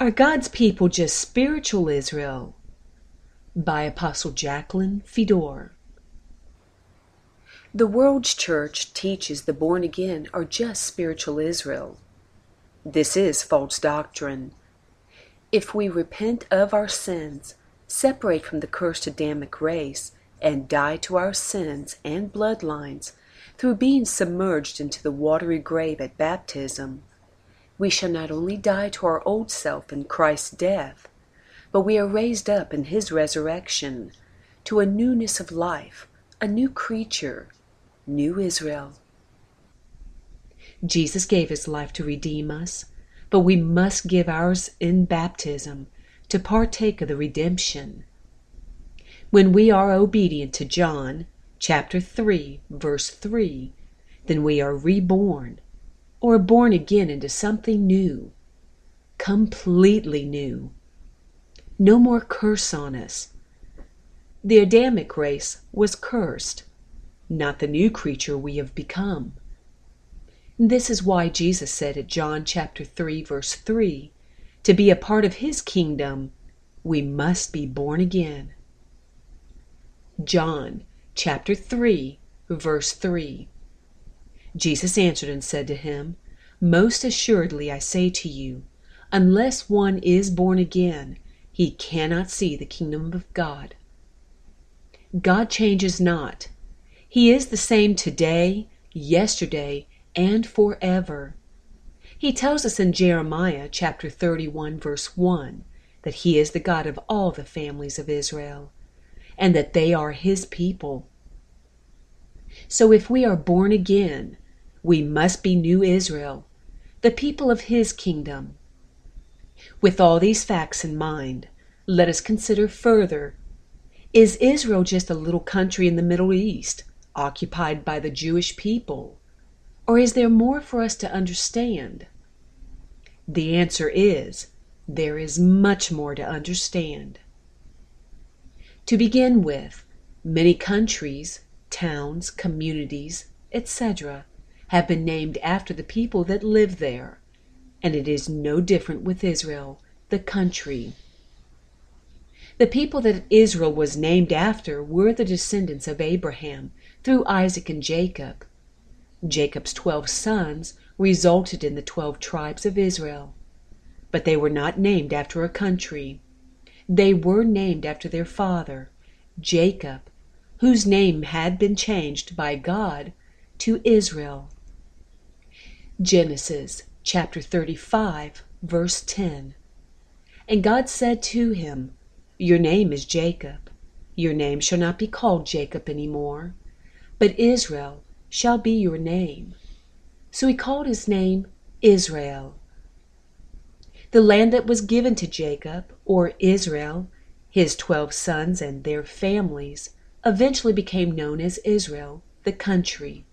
Are God's people just spiritual Israel? By Apostle Jacqueline Fedor. The world's church teaches the born again are just spiritual Israel. This is false doctrine. If we repent of our sins, separate from the cursed Adamic race, and die to our sins and bloodlines through being submerged into the watery grave at baptism, we shall not only die to our old self in Christ's death, but we are raised up in his resurrection to a newness of life, a new creature, new Israel. Jesus gave his life to redeem us, but we must give ours in baptism to partake of the redemption. When we are obedient to John chapter 3, verse 3, then we are reborn or born again into something new, completely new. No more curse on us. The Adamic race was cursed, not the new creature we have become. This is why Jesus said at John chapter 3 verse 3, to be a part of his kingdom, we must be born again. John chapter 3, verse 3. Jesus answered and said to him, Most assuredly I say to you, unless one is born again, he cannot see the kingdom of God. God changes not. He is the same today, yesterday, and forever. He tells us in Jeremiah chapter 31 verse 1 that he is the God of all the families of Israel and that they are his people. So if we are born again, we must be new Israel, the people of his kingdom. With all these facts in mind, let us consider further is Israel just a little country in the Middle East, occupied by the Jewish people? Or is there more for us to understand? The answer is there is much more to understand. To begin with, many countries, towns, communities, etc., have been named after the people that live there, and it is no different with Israel, the country. The people that Israel was named after were the descendants of Abraham through Isaac and Jacob. Jacob's twelve sons resulted in the twelve tribes of Israel, but they were not named after a country. They were named after their father, Jacob, whose name had been changed by God to Israel. Genesis chapter 35, verse 10. And God said to him, Your name is Jacob. Your name shall not be called Jacob any more, but Israel shall be your name. So he called his name Israel. The land that was given to Jacob, or Israel, his twelve sons and their families, eventually became known as Israel, the country.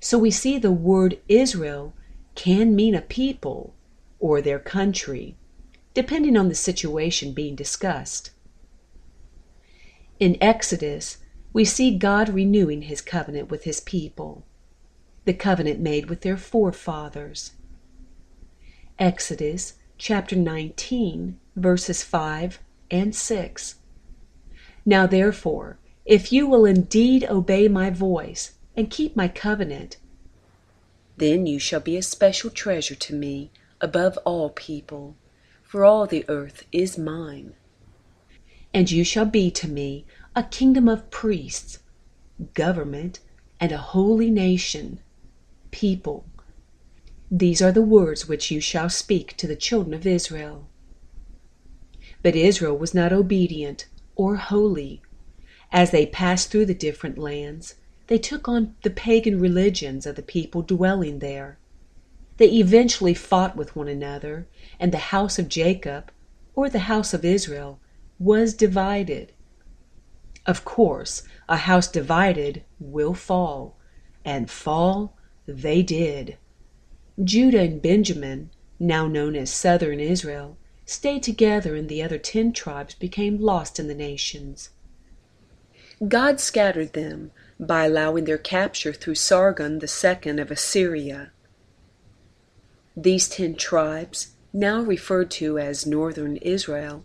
So we see the word Israel can mean a people or their country, depending on the situation being discussed. In Exodus, we see God renewing his covenant with his people, the covenant made with their forefathers. Exodus chapter 19, verses 5 and 6. Now therefore, if you will indeed obey my voice and keep my covenant, then you shall be a special treasure to me above all people, for all the earth is mine. And you shall be to me a kingdom of priests, government, and a holy nation, people. These are the words which you shall speak to the children of Israel. But Israel was not obedient or holy. As they passed through the different lands, they took on the pagan religions of the people dwelling there. They eventually fought with one another, and the house of Jacob, or the house of Israel, was divided. Of course, a house divided will fall, and fall they did. Judah and Benjamin, now known as southern Israel, stayed together and the other ten tribes became lost in the nations. God scattered them by allowing their capture through Sargon second of Assyria. These ten tribes, now referred to as northern Israel,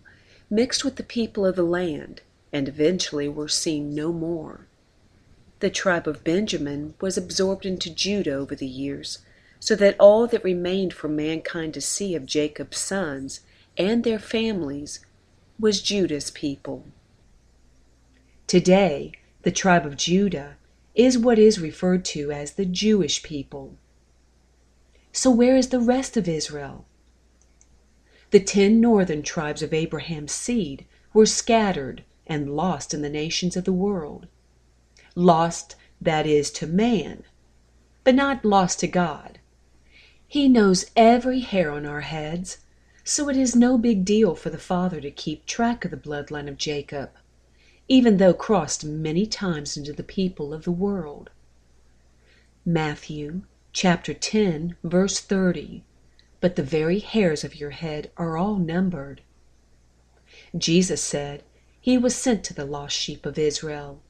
mixed with the people of the land and eventually were seen no more. The tribe of Benjamin was absorbed into Judah over the years, so that all that remained for mankind to see of Jacob's sons and their families was Judah's people. Today, the tribe of Judah is what is referred to as the Jewish people. So, where is the rest of Israel? The ten northern tribes of Abraham's seed were scattered and lost in the nations of the world. Lost, that is, to man, but not lost to God. He knows every hair on our heads, so it is no big deal for the Father to keep track of the bloodline of Jacob, even though crossed many times into the people of the world. Matthew chapter 10, verse 30. But the very hairs of your head are all numbered. Jesus said, he was sent to the lost sheep of Israel.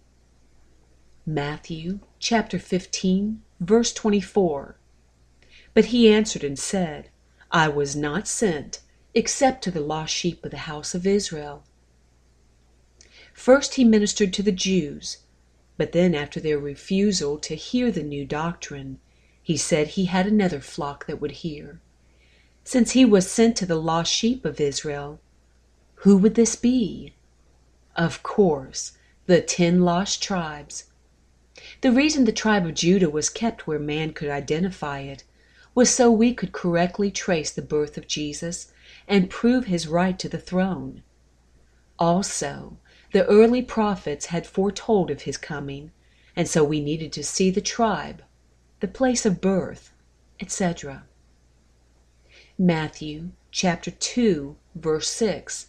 Matthew chapter 15, verse 24. But he answered and said, I was not sent except to the lost sheep of the house of Israel. First he ministered to the Jews, but then, after their refusal to hear the new doctrine, he said he had another flock that would hear. Since he was sent to the lost sheep of Israel, who would this be? Of course, the ten lost tribes. The reason the tribe of Judah was kept where man could identify it was so we could correctly trace the birth of Jesus and prove his right to the throne. Also, the early prophets had foretold of his coming, and so we needed to see the tribe, the place of birth, etc. Matthew chapter 2, verse 6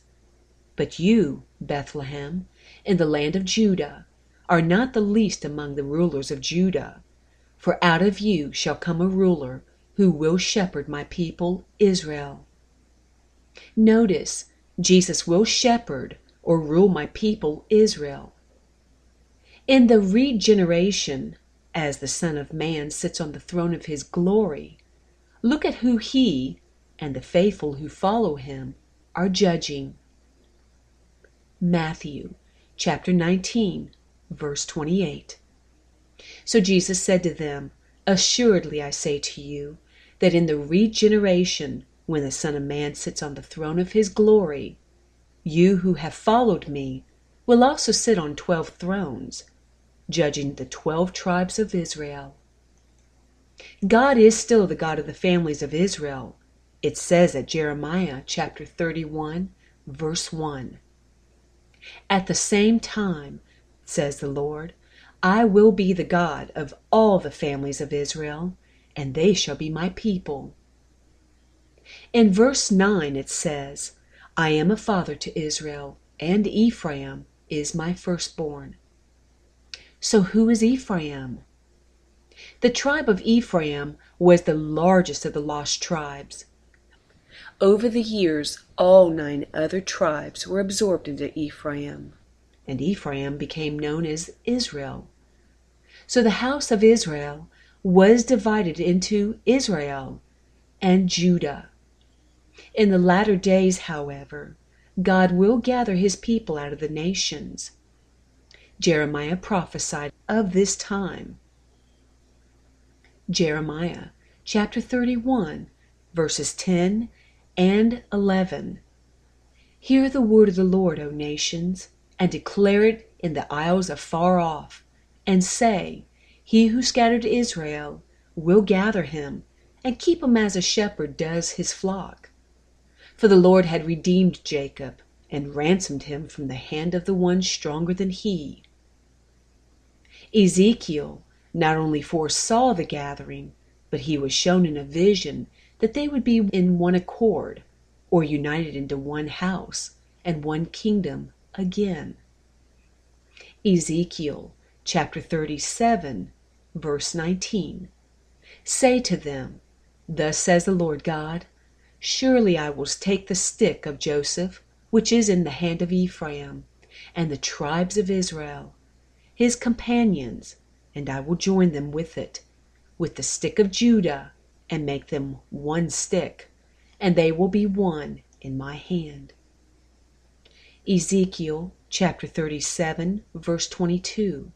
but you, Bethlehem, in the land of Judah, are not the least among the rulers of Judah. For out of you shall come a ruler who will shepherd my people Israel. Notice, Jesus will shepherd or rule my people Israel. In the regeneration, as the Son of Man sits on the throne of his glory, look at who he and the faithful who follow him are judging. Matthew chapter 19, verse 28. So Jesus said to them, Assuredly I say to you, that in the regeneration, when the Son of Man sits on the throne of his glory, you who have followed me will also sit on twelve thrones, judging the twelve tribes of Israel. God is still the God of the families of Israel. It says at Jeremiah chapter 31, verse 1. At the same time, says the Lord, I will be the God of all the families of Israel, and they shall be my people. In verse 9 it says, I am a father to Israel, and Ephraim is my firstborn. So who is Ephraim? The tribe of Ephraim was the largest of the lost tribes. Over the years, all nine other tribes were absorbed into Ephraim, and Ephraim became known as Israel. So the house of Israel was divided into Israel and Judah. In the latter days, however, God will gather his people out of the nations. Jeremiah prophesied of this time. Jeremiah chapter 31, verses 10 and 11. Hear the word of the Lord, O nations, and declare it in the isles afar off, and say, He who scattered Israel will gather him, and keep him as a shepherd does his flock. For the Lord had redeemed Jacob, and ransomed him from the hand of the one stronger than he. Ezekiel not only foresaw the gathering, but he was shown in a vision that they would be in one accord, or united into one house and one kingdom again. Ezekiel chapter 37, verse 19. Say to them, Thus says the Lord God, Surely I will take the stick of Joseph, which is in the hand of Ephraim, and the tribes of Israel, his companions, and I will join them with it, with the stick of Judah, and make them one stick, and they will be one in my hand. Ezekiel chapter 37, verse 22.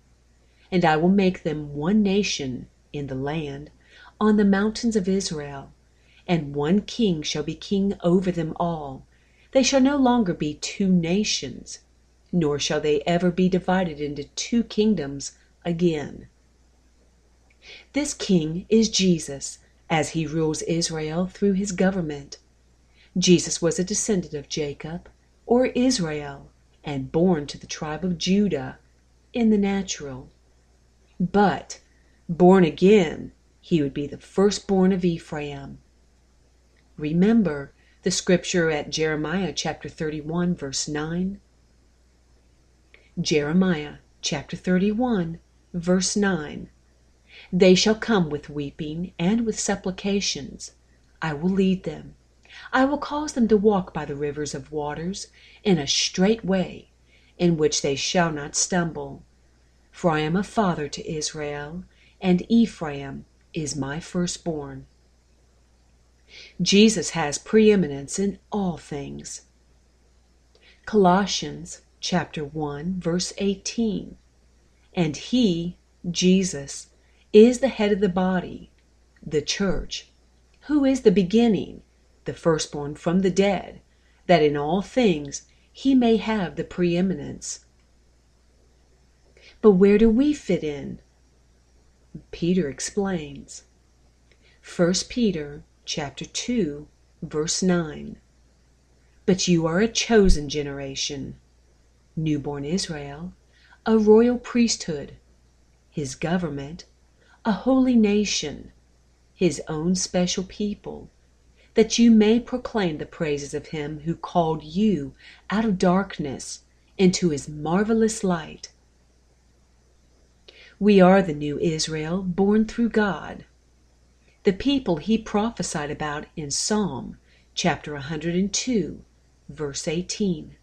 And I will make them one nation in the land, on the mountains of Israel, and one king shall be king over them all. They shall no longer be two nations, nor shall they ever be divided into two kingdoms again. This king is Jesus, as he rules Israel through his government. Jesus was a descendant of Jacob, or Israel, and born to the tribe of Judah in the natural. But, born again, he would be the firstborn of Ephraim. Remember the scripture at Jeremiah chapter 31, verse 9. Jeremiah chapter 31, verse 9. They shall come with weeping and with supplications. I will lead them. I will cause them to walk by the rivers of waters in a straight way, in which they shall not stumble. For I am a father to Israel, and Ephraim is my firstborn. Jesus has preeminence in all things. Colossians chapter 1 verse 18. And he, Jesus, is the head of the body, the church, who is the beginning, the firstborn from the dead, that in all things he may have the preeminence. But where do we fit in? Peter explains. 1 Peter chapter 2 verse 9. But you are a chosen generation, newborn Israel, a royal priesthood, his government, a holy nation, his own special people, that you may proclaim the praises of him who called you out of darkness into his marvelous light. We are the new Israel born through God, the people he prophesied about in Psalm chapter 102, verse 18.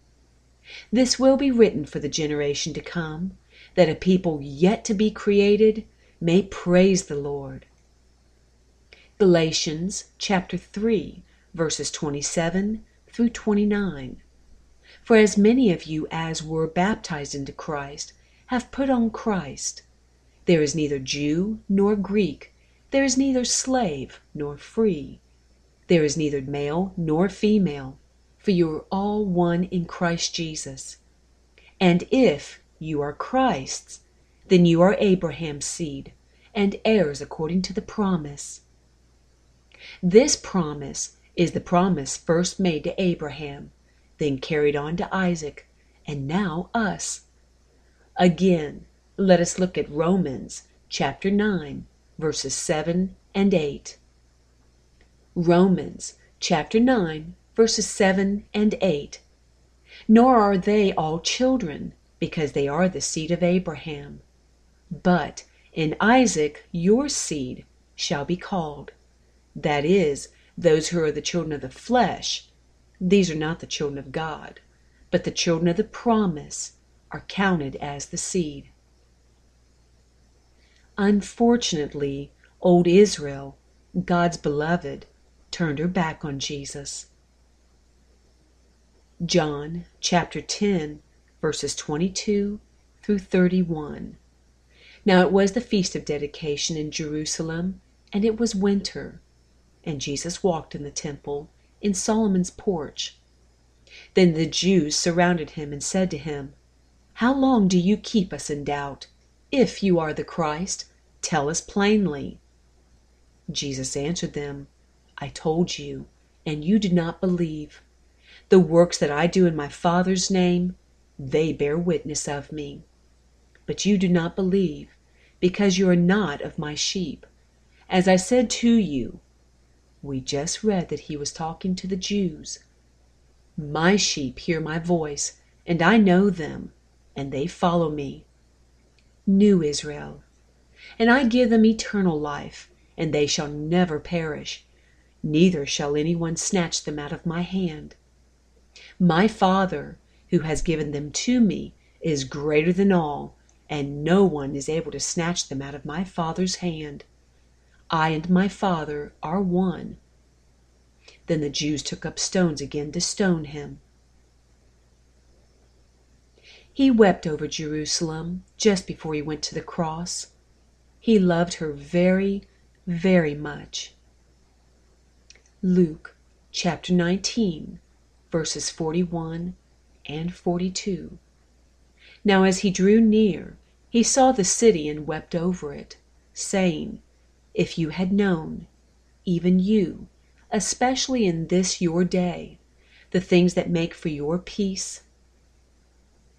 This will be written for the generation to come, that a people yet to be created may praise the Lord. Galatians chapter 3, verses 27 through 29. For as many of you as were baptized into Christ have put on Christ. There is neither Jew nor Greek, there is neither slave nor free, there is neither male nor female, for you are all one in Christ Jesus. And if you are Christ's, then you are Abraham's seed, and heirs according to the promise. This promise is the promise first made to Abraham, then carried on to Isaac, and now us. Again, let us look at Romans chapter 9, verses 7 and 8. Romans chapter 9, verses 7 and 8. Nor are they all children, because they are the seed of Abraham. But in Isaac your seed shall be called that is, those who are the children of the flesh, these are not the children of God, but the children of the promise are counted as the seed. Unfortunately, old Israel, God's beloved, turned her back on Jesus. John chapter 10, verses 22 through 31. Now it was the feast of dedication in Jerusalem, and it was winter and Jesus walked in the temple, in Solomon's porch. Then the Jews surrounded him and said to him, How long do you keep us in doubt? If you are the Christ, tell us plainly. Jesus answered them, I told you, and you did not believe. The works that I do in my Father's name, they bear witness of me. But you do not believe, because you are not of my sheep. As I said to you, we just read that he was talking to the Jews. My sheep hear my voice, and I know them, and they follow me. New Israel. And I give them eternal life, and they shall never perish, neither shall anyone snatch them out of my hand. My Father, who has given them to me, is greater than all, and no one is able to snatch them out of my Father's hand. I and my Father are one. Then the Jews took up stones again to stone him. He wept over Jerusalem just before he went to the cross. He loved her very, very much. Luke chapter 19, verses 41 and 42. Now as he drew near, he saw the city and wept over it, saying, If you had known, even you, especially in this your day, the things that make for your peace,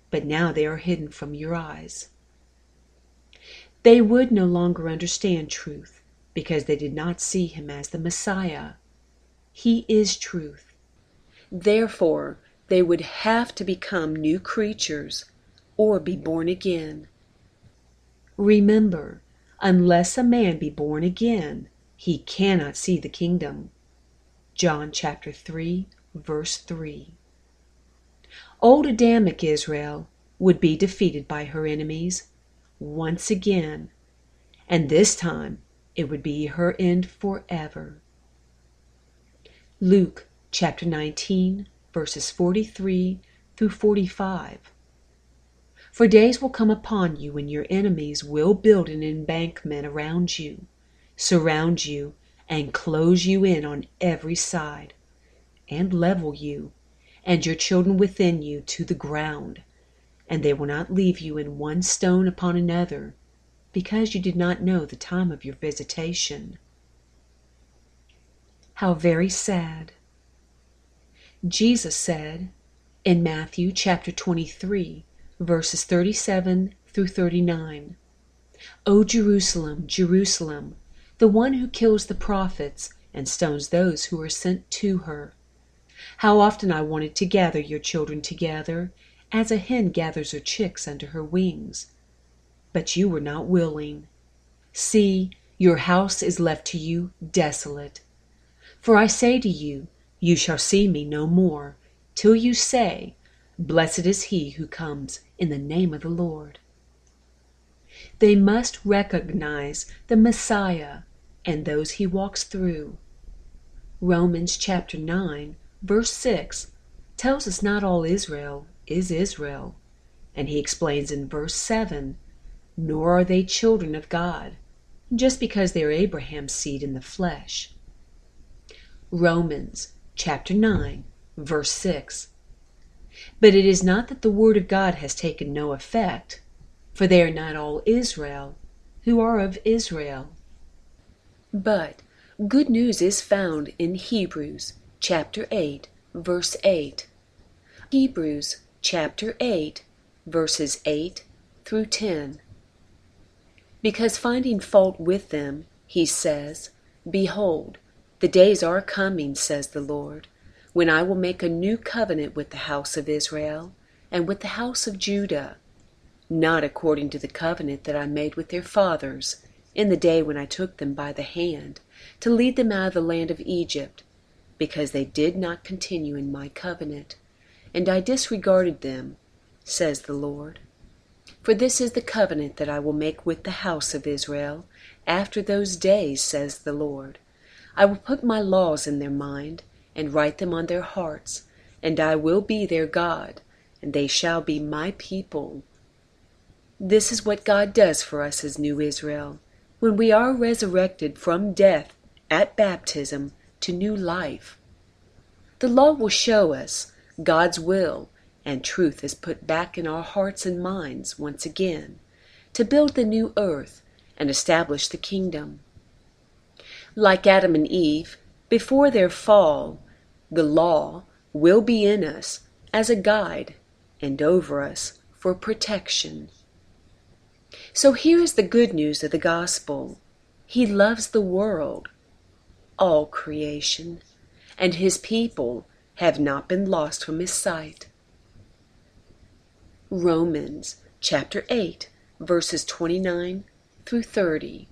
but now they are hidden from your eyes. They would no longer understand truth because they did not see him as the Messiah. He is truth. Therefore, they would have to become new creatures or be born again. Remember, unless a man be born again, he cannot see the kingdom. John chapter 3, verse 3. Old Adamic Israel would be defeated by her enemies once again, and this time it would be her end forever. Luke chapter 19, verses 43 through 45. For days will come upon you when your enemies will build an embankment around you, surround you, and close you in on every side, and level you and your children within you to the ground, and they will not leave you in one stone upon another, because you did not know the time of your visitation. How very sad. Jesus said in Matthew chapter 23, verses 37 through 39, O Jerusalem, Jerusalem, the one who kills the prophets and stones those who are sent to her. How often I wanted to gather your children together, as a hen gathers her chicks under her wings. But you were not willing. See, your house is left to you desolate. For I say to you, you shall see me no more, till you say, Blessed is he who comes in the name of the Lord. They must recognize the Messiah and those he walks through. Romans chapter 9 verse 6 tells us not all Israel is Israel, and he explains in verse 7 nor are they children of God, just because they are Abraham's seed in the flesh. Romans chapter 9, verse 6. But it is not that the word of God has taken no effect, for they are not all Israel who are of Israel. But good news is found in Hebrews chapter 8, verse 8. Hebrews chapter 8, verses 8 through 10. Because finding fault with them, he says, Behold, the days are coming, says the Lord, when I will make a new covenant with the house of Israel and with the house of Judah, not according to the covenant that I made with their fathers in the day when I took them by the hand to lead them out of the land of Egypt because they did not continue in my covenant, and I disregarded them, says the Lord. For this is the covenant that I will make with the house of Israel after those days, says the Lord. I will put my laws in their mind, and write them on their hearts, and I will be their God, and they shall be my people. This is what God does for us as New Israel. When we are resurrected from death at baptism, to new life. The law will show us God's will, and truth is put back in our hearts and minds once again to build the new earth and establish the kingdom. Like Adam and Eve, before their fall, the law will be in us as a guide and over us for protection. So here is the good news of the gospel. He loves the world all creation, and his people have not been lost from his sight. Romans chapter 8, verses 29 through 30.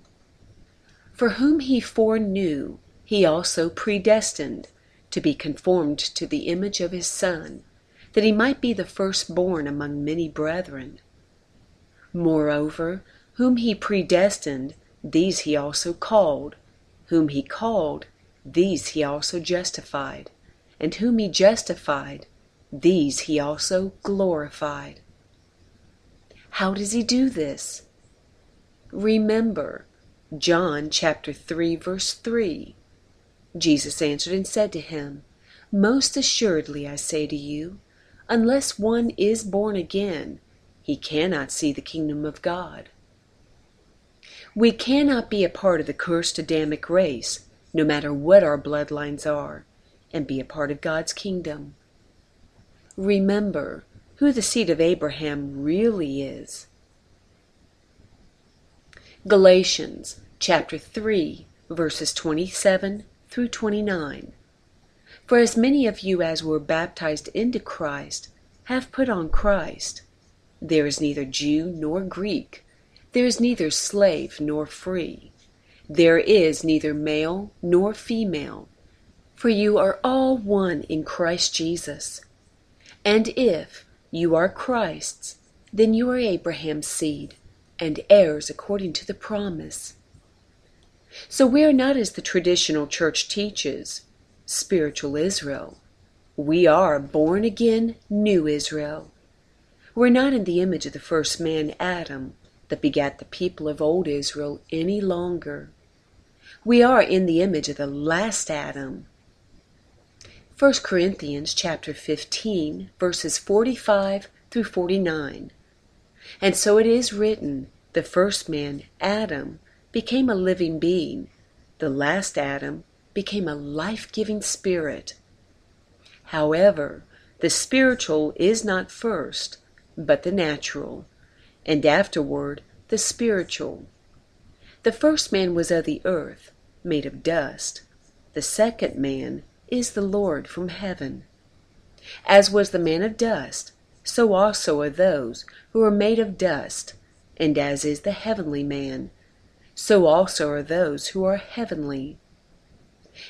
For whom he foreknew, he also predestined to be conformed to the image of his Son, that he might be the firstborn among many brethren. Moreover, whom he predestined, these he also called whom he called, these he also justified. And whom he justified, these he also glorified. How does he do this? Remember John chapter 3 verse 3. Jesus answered and said to him, Most assuredly I say to you, unless one is born again, he cannot see the kingdom of God. We cannot be a part of the cursed Adamic race, no matter what our bloodlines are, and be a part of God's kingdom. Remember who the seed of Abraham really is. Galatians chapter 3, verses 27 through 29. For as many of you as were baptized into Christ have put on Christ. There is neither Jew nor Greek, there is neither slave nor free, there is neither male nor female, for you are all one in Christ Jesus. And if you are Christ's, then you are Abraham's seed, and heirs according to the promise. So we are not as the traditional church teaches, spiritual Israel. We are born again, new Israel. We're not in the image of the first man, Adam, that begat the people of old Israel any longer. We are in the image of the last Adam. 1 Corinthians chapter 15 verses 45 through 49. And so it is written, the first man, Adam, became a living being. The last Adam became a life giving spirit. However, the spiritual is not first, but the natural, and afterward the spiritual. The first man was of the earth, made of dust. The second man is the Lord from heaven. As was the man of dust, so also are those who are made of dust, and as is the heavenly man, so also are those who are heavenly.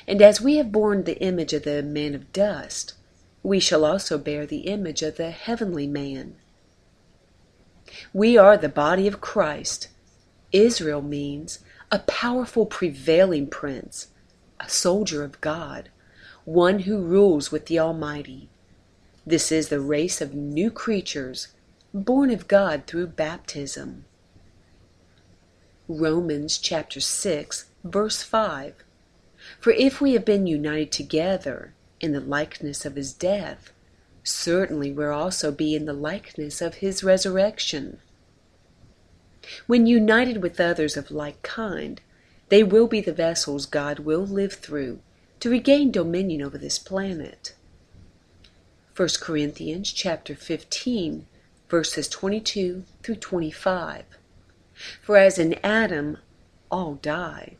And as we have borne the image of the man of dust, we shall also bear the image of the heavenly man. We are the body of Christ. Israel means a powerful prevailing prince, a soldier of God, one who rules with the Almighty. This is the race of new creatures, born of God through baptism. Romans chapter 6, verse 5. For if we have been united together in the likeness of his death, certainly we'll also be in the likeness of his resurrection. When united with others of like kind, they will be the vessels God will live through to regain dominion over this planet. 1 Corinthians chapter 15 verses 22 through 25. For as in Adam all die,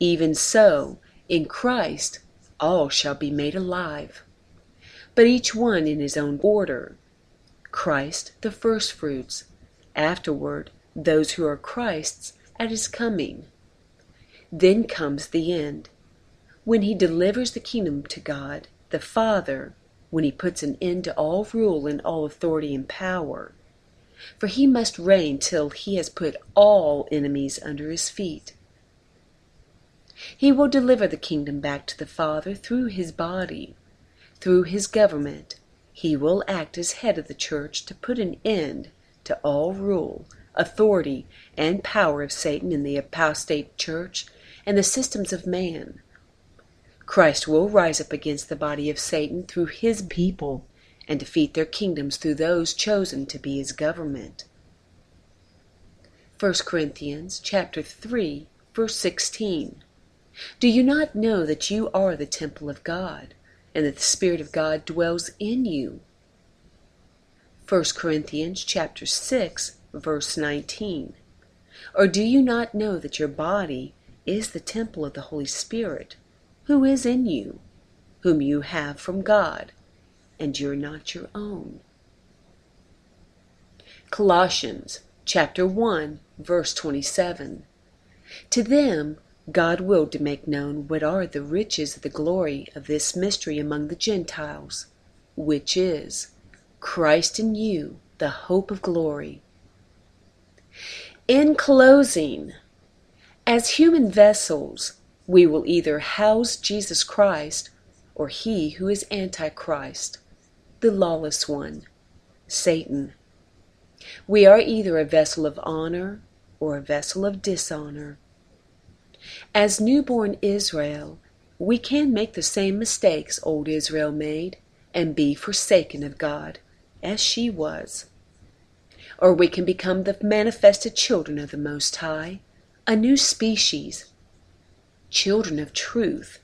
even so in Christ all shall be made alive, but each one in his own order. Christ the firstfruits, afterward those who are Christ's at his coming. Then comes the end, when he delivers the kingdom to God the Father, when he puts an end to all rule and all authority and power for he must reign till he has put all enemies under his feet. He will deliver the kingdom back to the Father through his body. Through his government, he will act as head of the church to put an end to all rule, authority, and power of Satan in the apostate church and the systems of man. Christ will rise up against the body of Satan through his people and defeat their kingdoms through those chosen to be his government. 1 Corinthians chapter 3 verse 16 Do you not know that you are the temple of God and that the spirit of God dwells in you? 1 Corinthians chapter 6 verse 19 Or do you not know that your body is the temple of the Holy Spirit who is in you whom you have from God and you're not your own. Colossians chapter 1 verse 27 To them God willed to make known what are the riches of the glory of this mystery among the Gentiles, which is Christ in you, the hope of glory. In closing, as human vessels, We will either house Jesus Christ or he who is Antichrist, the lawless one, Satan. We are either a vessel of honor or a vessel of dishonor. As newborn Israel, we can make the same mistakes old Israel made and be forsaken of God, as she was. Or we can become the manifested children of the Most High, a new species, children of truth,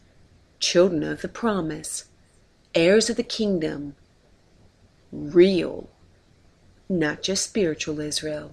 children of the promise, heirs of the kingdom, real, not just spiritual Israel.